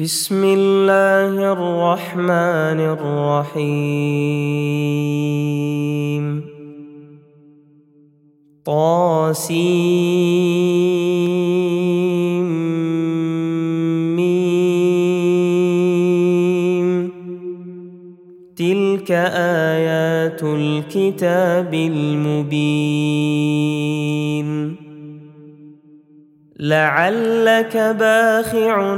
بسم الله الرحمن الرحيم. طاسيم. تلك آيات الكتاب المبين. لعلك باخع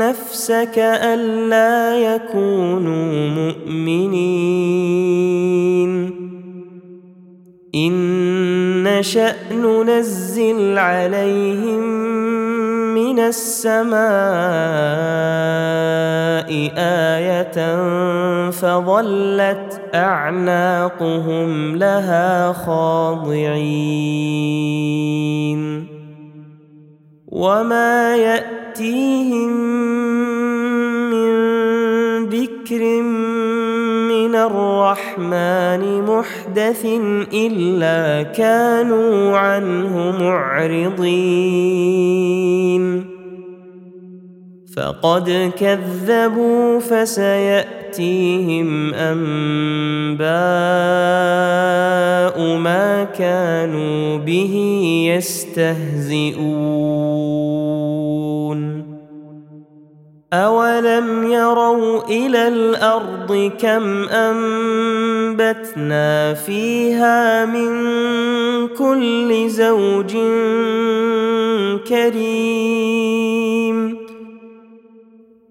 نفسك ألا يكونوا مؤمنين. إن نشأ ننزل عليهم من السماء آية فظلت أعناقهم لها خاضعين. وما يأتيهم ذكر من الرحمن محدث إلا كانوا عنه معرضين فقد كذبوا فسيأتيهم أنباء ما كانوا به يستهزئون أولم يروا إلى الأرض كم أنبتنا فيها من كل زوج كريم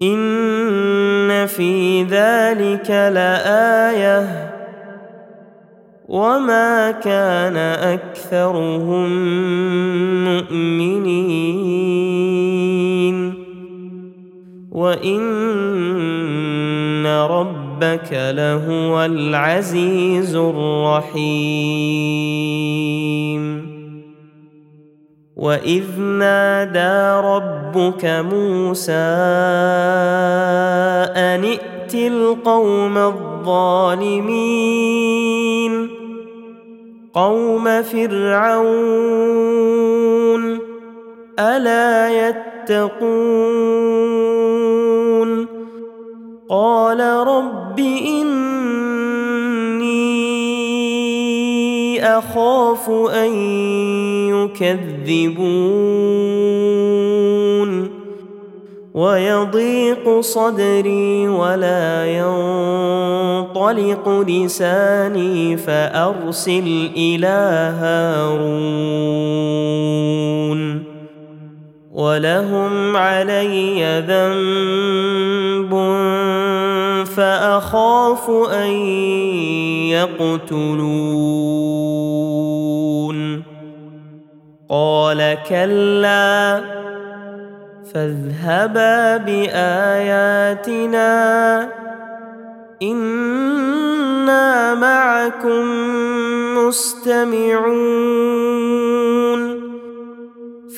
إن في ذلك لآية وما كان أكثرهم مؤمنين وإن ربك لهو العزيز الرحيم واذ نادى ربك موسى ان ائت القوم الظالمين قوم فرعون الا يتقون قال رب إني أخاف أن يكذبون ويضيق صدري ولا ينطلق لساني فأرسل إلى هارون ولهم علي ذنب فأخاف أن يقتلون. قال كلا فاذهبا بآياتنا إنا معكم مستمعون.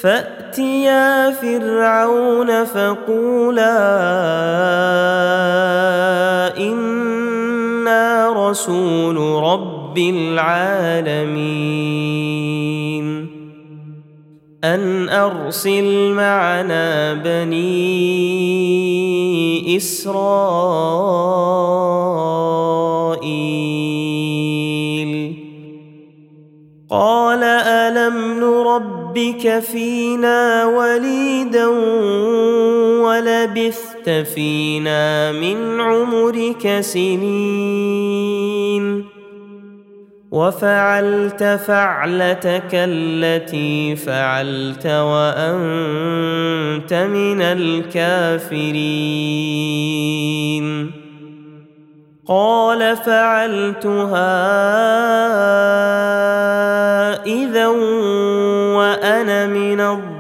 فاتيا فرعون فقولا أنا رسول رب العالمين ان ارسل معنا بني اسرائيل قال الم نربك فينا وليدا ولبثت فينا من عمرك سنين. وفعلت فعلتك التي فعلت وأنت من الكافرين. قال فعلتها إذا وأنا من الضالين.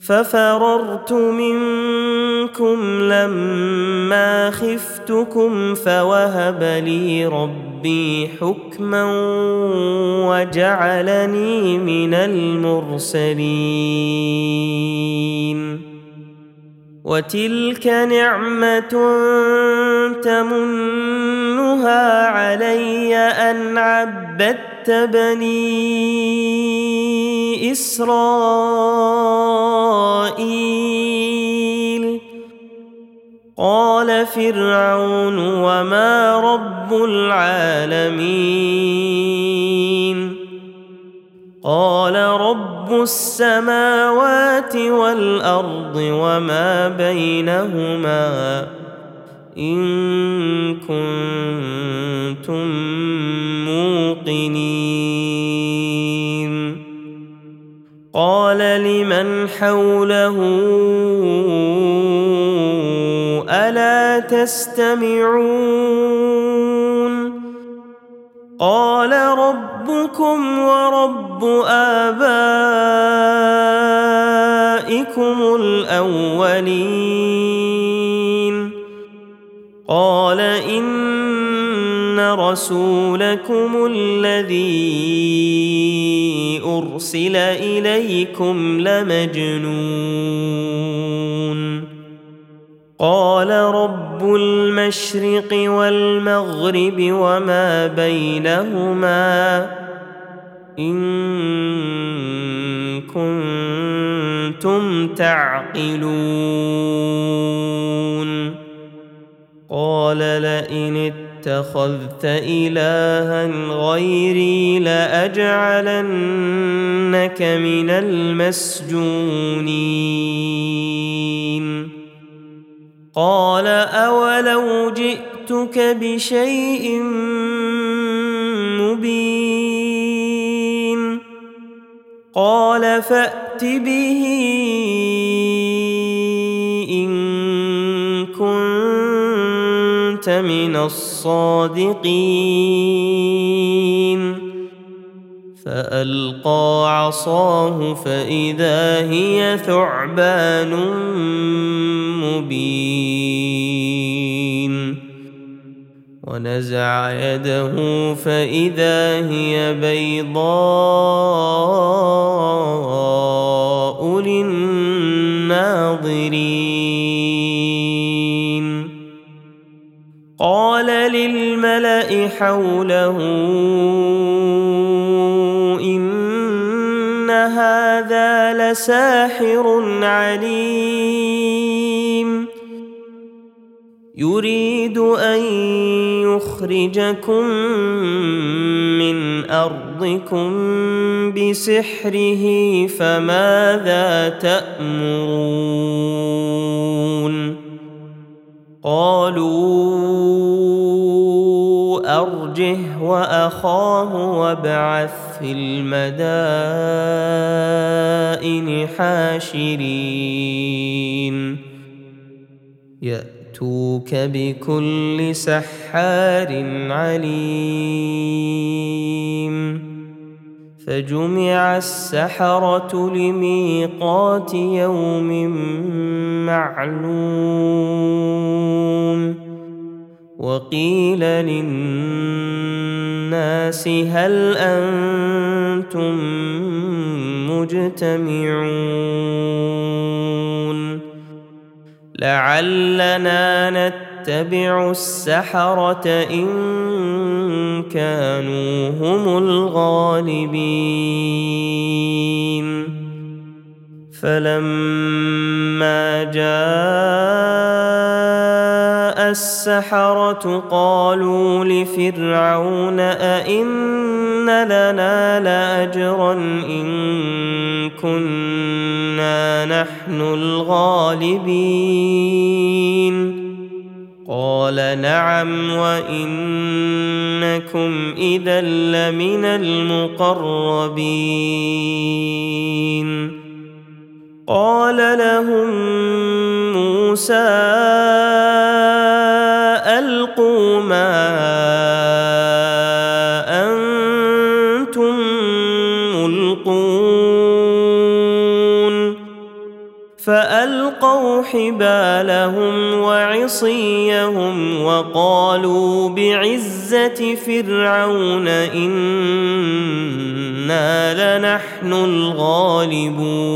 ففررت منكم لما خفتكم فوهب لي ربي حكما وجعلني من المرسلين. وتلك نعمة تمنها علي أن عبدت بني إسرائيل. قال فرعون وما رب العالمين. قال رب السماوات والأرض وما بينهما إن كنتم موقنين. قال لمن حوله ألا تستمعون؟ قال ربكم ورب آبائكم الأولين. قال إن رسولكم الذي أرسل إليكم لمجنون. قال رب المشرق والمغرب وما بينهما إن كنتم تعقلون. قال لئن اتخذت إلها غيري لأجعلنك من المسجونين. قال أولو جئتك بشيء مبين قال فأت به إن كنت من الصادقين فألقى عصاه فإذا هي ثعبان مبين ونزع يده فإذا هي بيضاء للناظرين. قال للملأ حوله إن هذا لساحر عليم. يريد أن يخرجكم من أرضكم بسحره فماذا تأمرون؟ قالوا أرجه وأخاه وابعث في المدائن حاشرين. ياتوك بكل سحار عليم. فجمع السحرة لميقات يوم معلوم. وقيل للناس هل أنتم مجتمعون؟ لعلنا نتبع السحرة إن كانوا هم الغالبين. فلما جاء السحرة قالوا لفرعون أئن لنا لأجرا إن كنا نحن الغالبين. قال نعم وإنكم إذا لمن المقربين. قال لهم موسى ألقوا ما أنتم ملقون. فألقوا حبالهم وعصيهم وقالوا بعزة فرعون إنا لنحن الغالبون.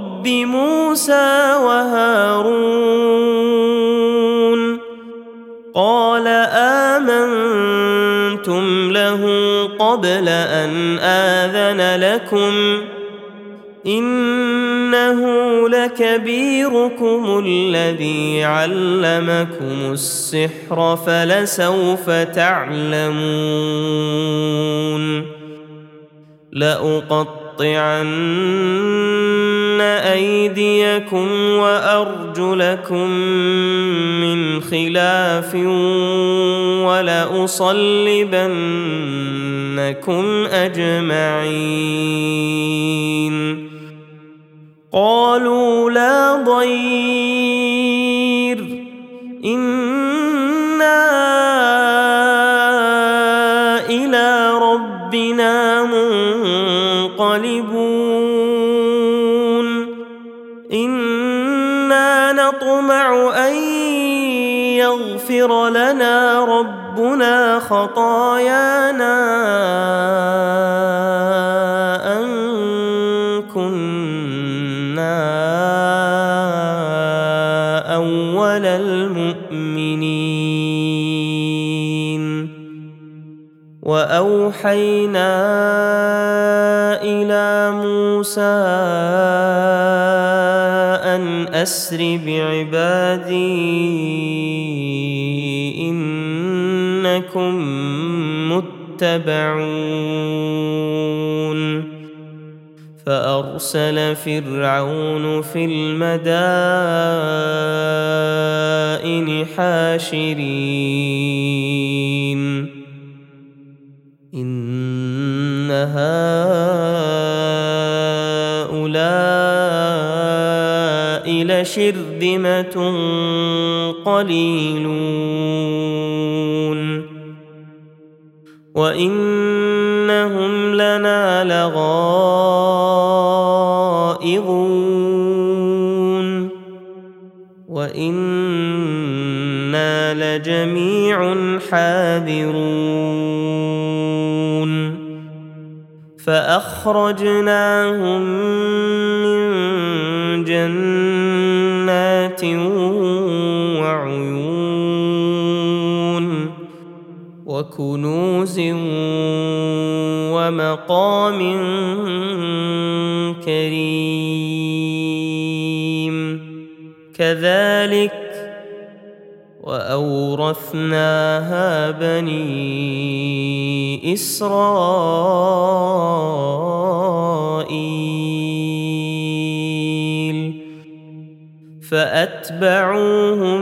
موسى وهارون قال آمنتم له قبل أن آذن لكم إنه لكبيركم الذي علمكم السحر فلسوف تعلمون لأقطعن أيديكم وأرجلكم من خلاف ولأصلبنكم أجمعين. قالوا لا ضير. إنا يغفر لنا ربنا خطايانا أن كنا أول المؤمنين. وأوحينا إلى موسى أن أسر بعبادي إنكم متبعون. فأرسل فرعون في المدائن حاشرين. إن هؤلاء لشرذمة قليلون. وإنهم لنا لغائظون وإنا لجميع حاذرون فأخرجناهم من جنات وعيون وكنوز ومقام كريم. كذلك وأورثناها بني إسرائيل. فأتبعوهم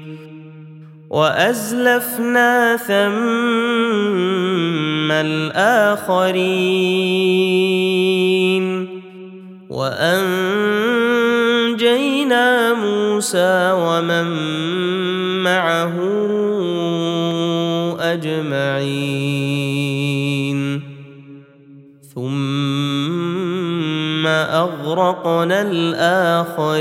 وأزلفنا ثم الآخرين. وأنجينا موسى ومن معه أجمعين. ثم أغرقنا الآخرين.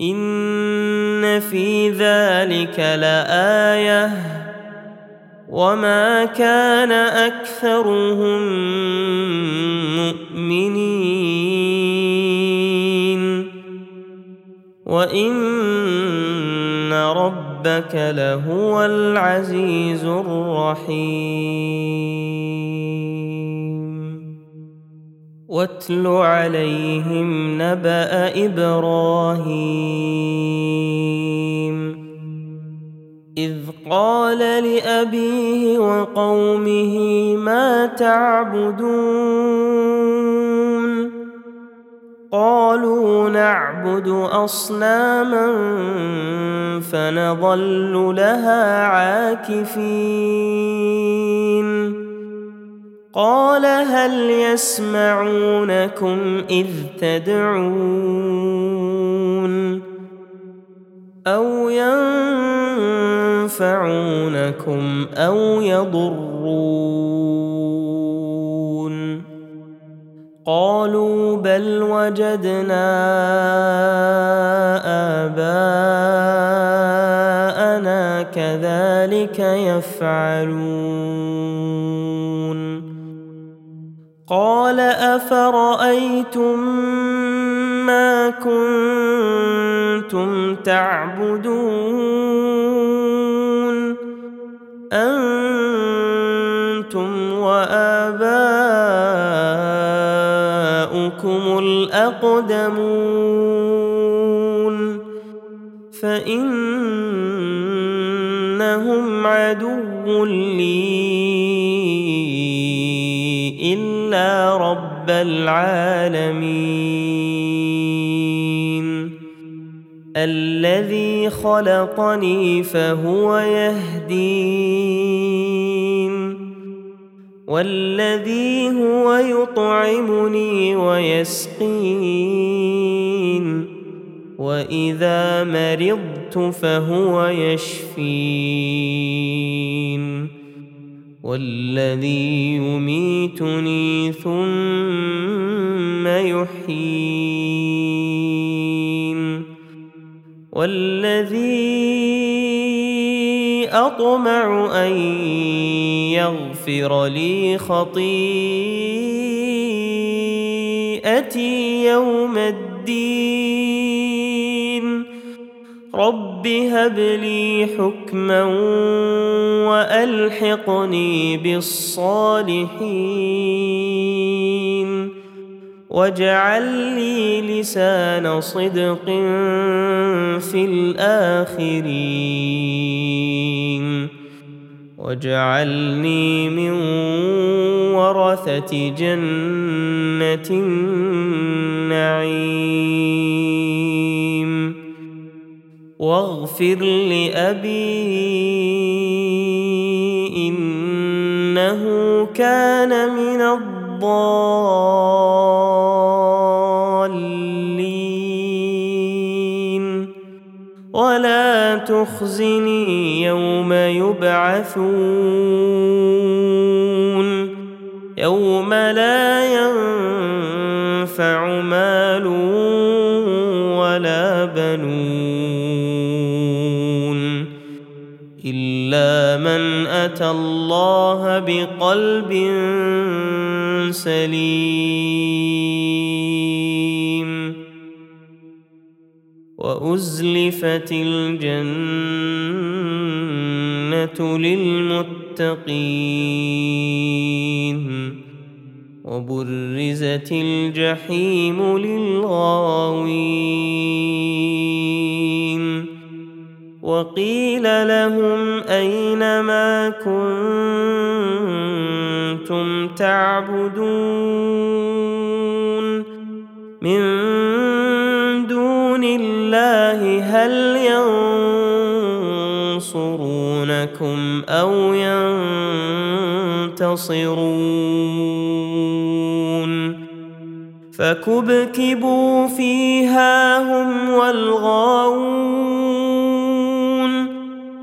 إن في ذلك لآية وما كان أكثرهم مؤمنين وإن ربك لهو العزيز الرحيم واتل عليهم نبأ إبراهيم. إذ قال لأبيه وقومه ما تعبدون؟ قالوا نعبد أصناما فنظل لها عاكفين. قال هل يسمعونكم إذ تدعون أو ينفعونكم أو يضرون قالوا بل وجدنا آباءنا كذلك يفعلون أفرأيتم رب العالمين. الذي خلقني فهو يهدين. والذي هو يطعمني ويسقين. وإذا مرضت فهو يشفين. والذي يميتني ثم يحيين والذي أطمع أن يغفر لي خطيئتي يوم الدين رب هب لي حكما والحقني بالصالحين واجعل لي لسان صدق في الاخرين واجعلني من ورثه جنه النعيم واغفر لأبي إنه كان من الضالين. ولا تخزني يوم يبعثون. يوم لا ينفع الله بقلب سليم وازلفت الجنه للمتقين وبرزت الجحيم للغاوين وقيل لهم أين ما كنتم تعبدون من دون الله هل ينصرونكم أو ينتصرون فكبكبوا فيها هم والغاوون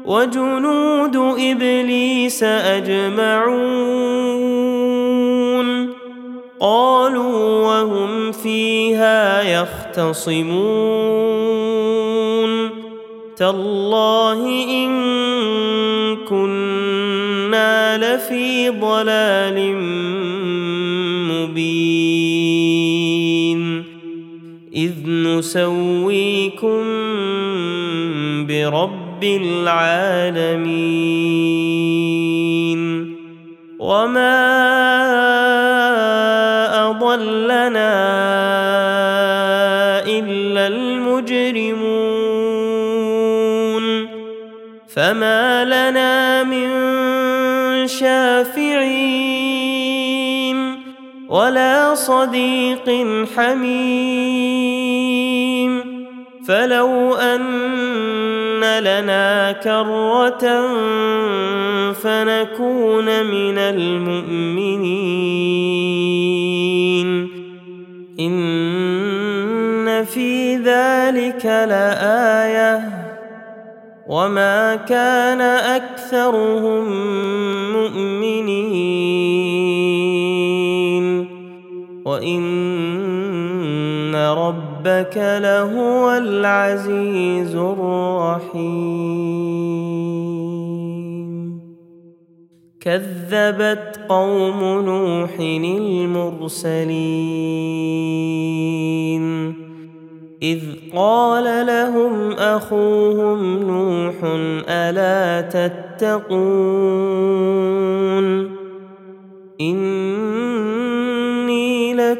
وجنود إبليس أجمعون قالوا وهم فيها يختصمون تالله إن كنا لفي ضلال مبين إذ نسويكم برب العالمين وما أضلنا إلا المجرمون فما لنا من شافعين ولا صديق حميم فلو أن لنا كرة فنكون من المؤمنين. إن في ذلك لآية. وما كان أكثرهم مؤمنين. وإن ربك لهو العزيز الرحيم. كذبت قوم نوح المرسلين. إذ قال لهم أخوهم نوح ألا تتقون؟ اني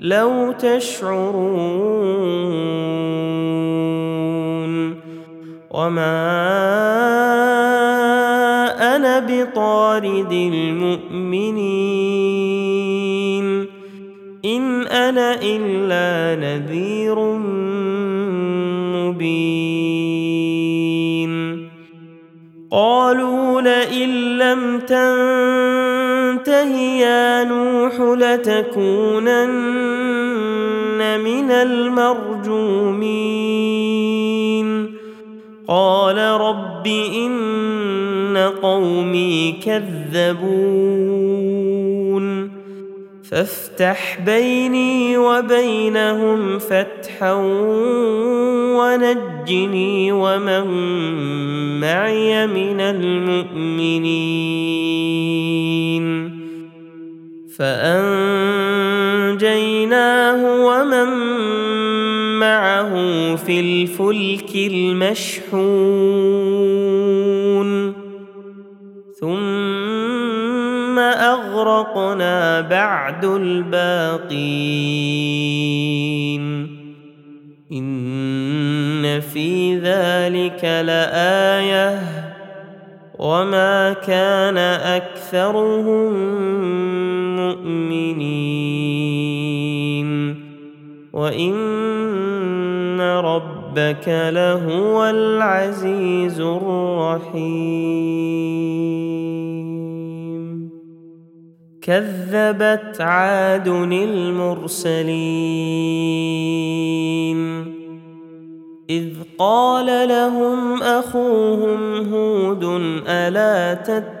لو تشعرون وما أنا بطارد المؤمنين إن أنا إلا نذير مبين قالوا لئن لم تنته يا نوح لتكونن من المرجومين. قال رب إن قومي كذبون. فافتح بيني وبينهم فتحا ونجني ومن معي من المؤمنين. فأنجيناه ومن معه في الفلك المشحون ثم أغرقنا بعد الباقين إن في ذلك لآية وما كان أكثرهم مؤمنين وإن ربك لهو العزيز الرحيم. كذبت عاد المرسلين. إذ قال لهم أخوهم هود ألا تتقون؟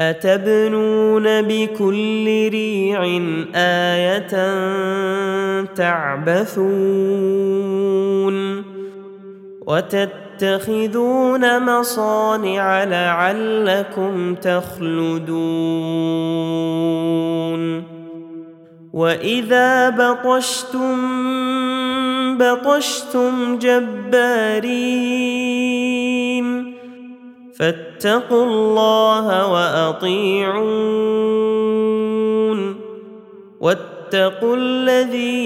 أتبنون بكل ريع آية تعبثون وتتخذون مصانع لعلكم تخلدون وإذا بطشتم بطشتم جبارين فاتقوا الله وأطيعون واتقوا الذي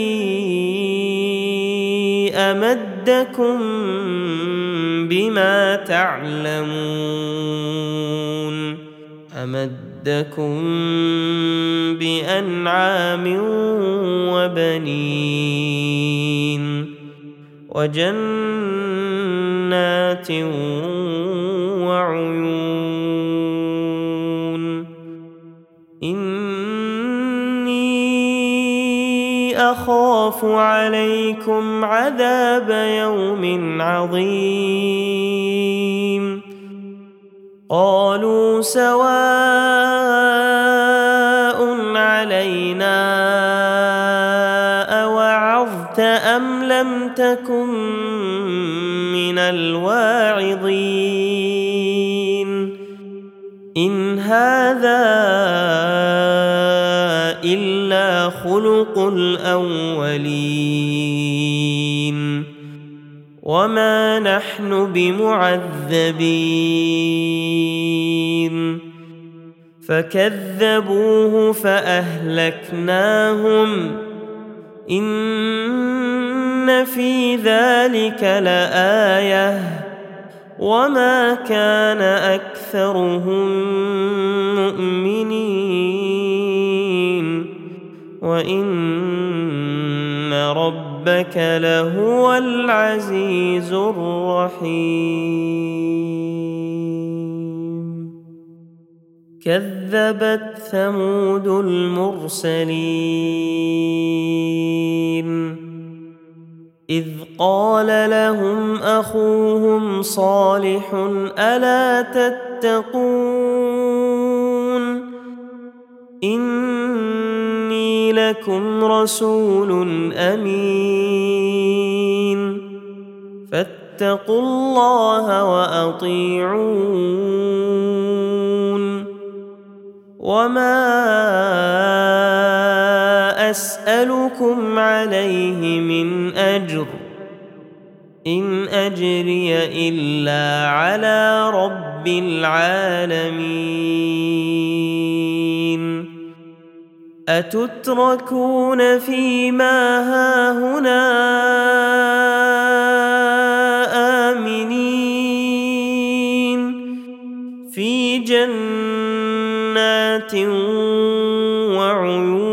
أمدكم بما تعلمون أمدكم بأنعام وبنين وجنات وعيون إني أخاف عليكم عذاب يوم عظيم. قالوا سواء علينا أوعظت أم لم تكن من الواعظين. ان هذا الا خلق الاولين وما نحن بمعذبين فكذبوه فاهلكناهم ان في ذلك لايه وما كان اكثرهم مؤمنين وان ربك لهو العزيز الرحيم كذبت ثمود المرسلين إذ قال لهم أخوهم صالح ألا تتقون؟ إني لكم رسول أمين. فاتقوا الله وأطيعون. وما اسالكم عليه من أجر. إن أجري إلا على رب العالمين. أتتركون فيما هاهنا آمنين؟ في جنات وعيون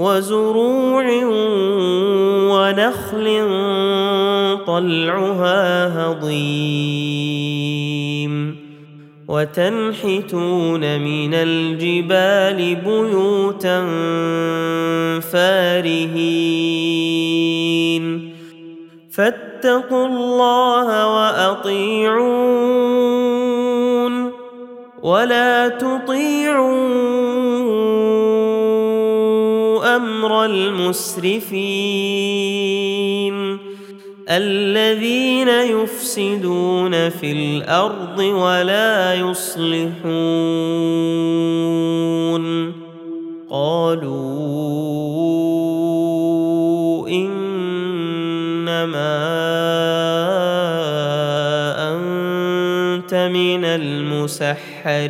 وزروع ونخل طلعها هضيم وتنحتون من الجبال بيوتا فارهين فاتقوا الله وأطيعون ولا تطيعوا أمر المسرفين الذين يفسدون في الأرض ولا يصلحون قالوا إنما أنت من المسحرين.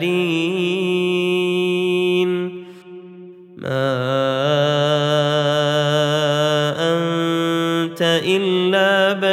ما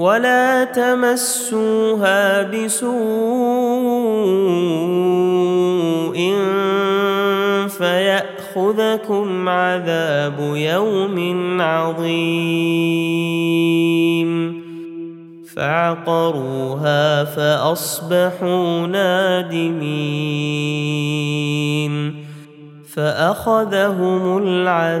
ولا تمسوها بسوء ياخذكم عذاب يوم عظيم. فعقروها فأصبحوا نادمين. فأخذهم العذاب.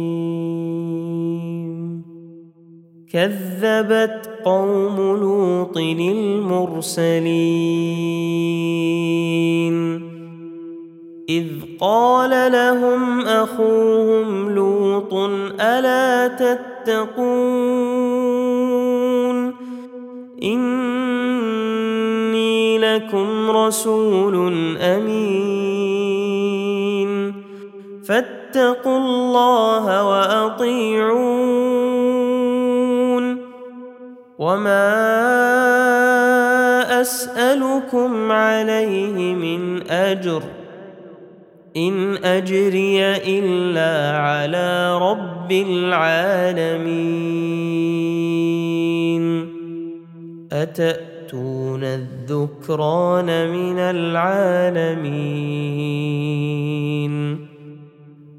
كذبت قوم لوط المرسلين. إذ قال لهم أخوهم لوط ألا تتقون؟ إني لكم رسول أمين. فاتقوا الله وأطيعون وما أسألكم عليه من أجر ۖ ان اجري الا على رب العالمين اتاتون الذكران من العالمين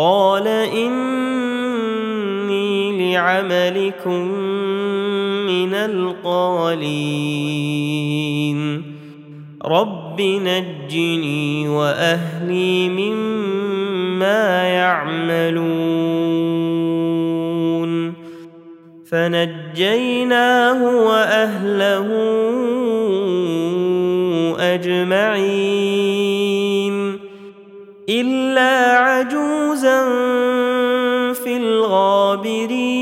قال إني لعملكم من القالين. رب نجني وأهلي مما يعملون. فنجيناه وأهله أجمعين. إلا عجوزا في الغابرين.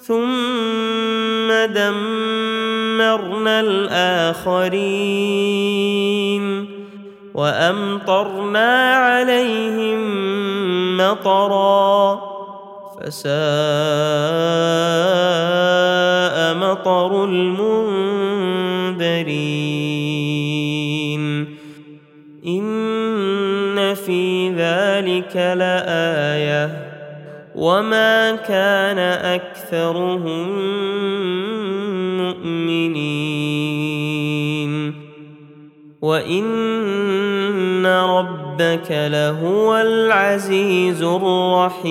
ثم دمرنا الآخرين. وأمطرنا عليهم مطرا. فساء مطر المنذرين. ذلك لآية وما كان أكثرهم مؤمنين وإن ربك لهو العزيز الرحيم.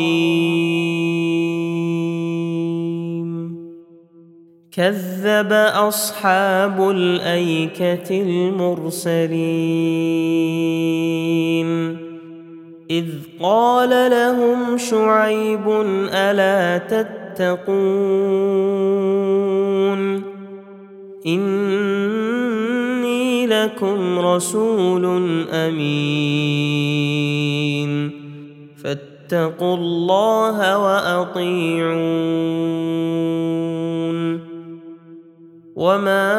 كذب أصحاب الأيكة المرسلين. إذ قال لهم شعيب ألا تتقون إني لكم رسول أمين فاتقوا الله وأطيعون وما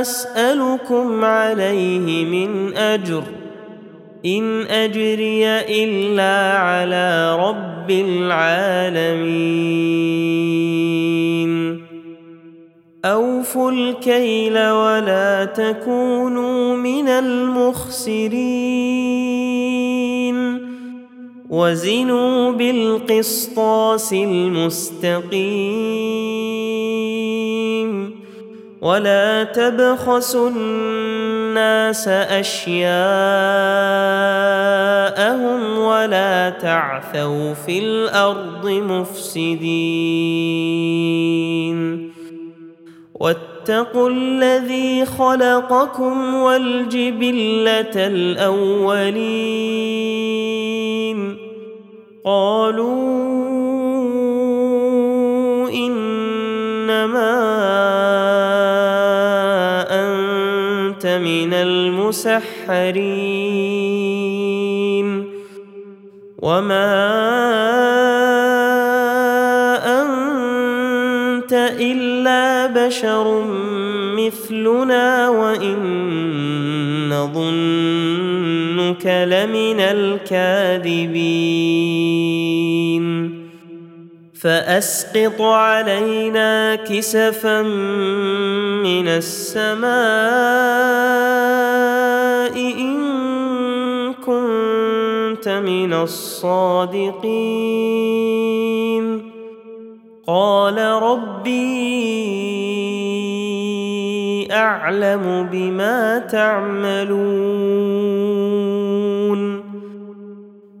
أسألكم عليه من أجر إن أجري إلا على رب العالمين. أوفوا الكيل ولا تكونوا من المخسرين. وزنوا بالقسطاس المستقيم. ولا تبخسوا الناس أشياءهم ولا تعثوا في الأرض مفسدين. واتقوا الذي خلقكم والجبلة الأولين. قالوا إنما من المسحرين. وما انت الا بشر مثلنا وان نظنك لمن الكاذبين. فأسقط علينا كسفا من السماء إن كنت من الصادقين. قال ربي أعلم بما تعملون.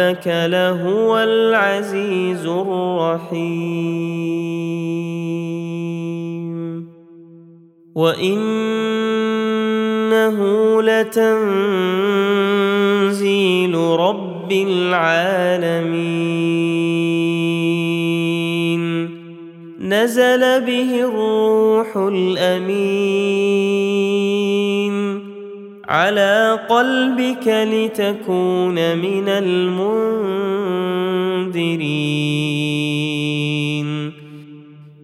ربك لهو العزيز الرحيم. وإنه لتنزيل رب العالمين. نزل به الروح الأمين. على قلبك لتكون من المنذرين.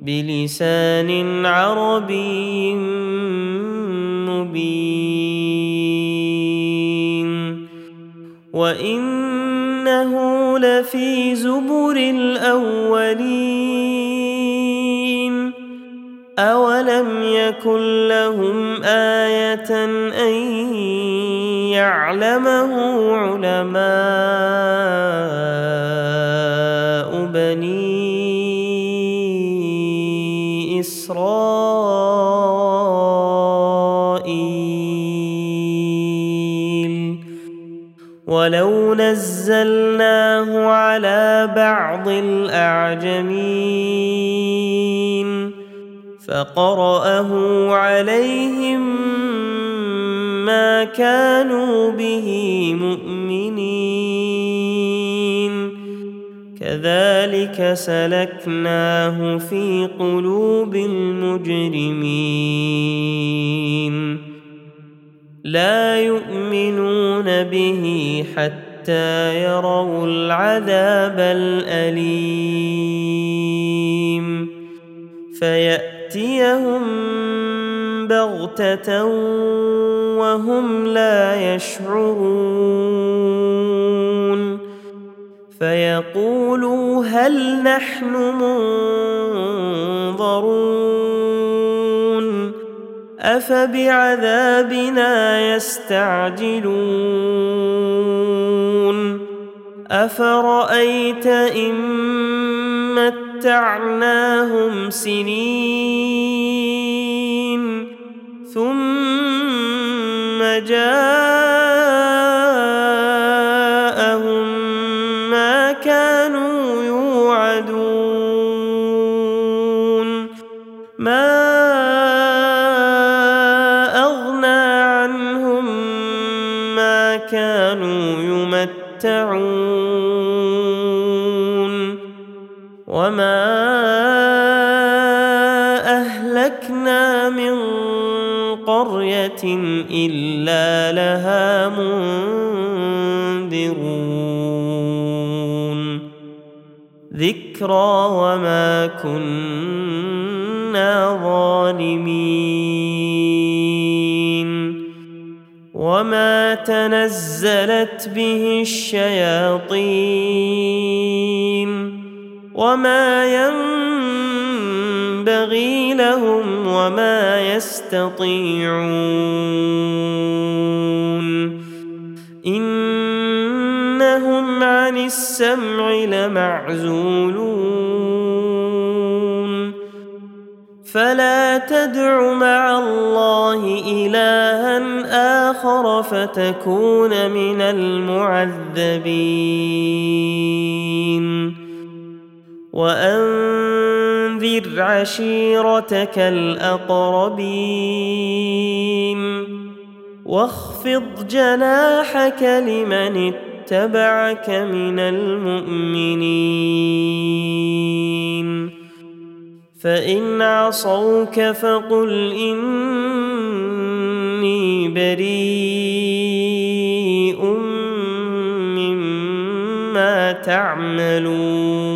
بلسان عربي مبين. وإنه لفي زبر الأولين. اولم يكن لهم إيه ان يعلمه علماء بني اسرائيل ولو نزلناه فقرأه عليهم ما كانوا به مؤمنين. كذلك سلكناه في قلوب المجرمين. لا يؤمنون به حتى يروا العذاب الأليم. فياتيهم بغتة وهم لا يشعرون. فيقولوا هل نحن منظرون؟ أفبعذابنا يستعجلون؟ أفرأيت إن متعناهم سنين ثم جاءهم قريه إلا لها منذرون. ذكرى وما كنا ظالمين. وما تنزلت به الشياطين. وما ينبغي لهم وما يستطيعون. إنهم السمع لمعزولون. فلا تدع مع الله إلها آخر فتكون من المعذبين. وانذر عشيرتك الأقربين واخفض جناحك لمن اتبعك من المؤمنين فإن عصوك فقل إني بريء مما تعملون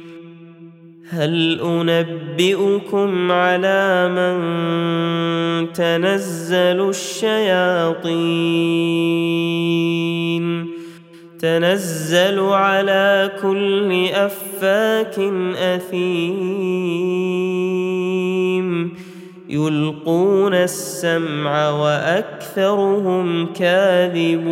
هل أنبئكم على من تنزل الشياطين؟ تنزل على كل أفاك أثيم. يلقون السمع وأكثرهم كاذبون.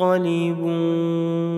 منقلبون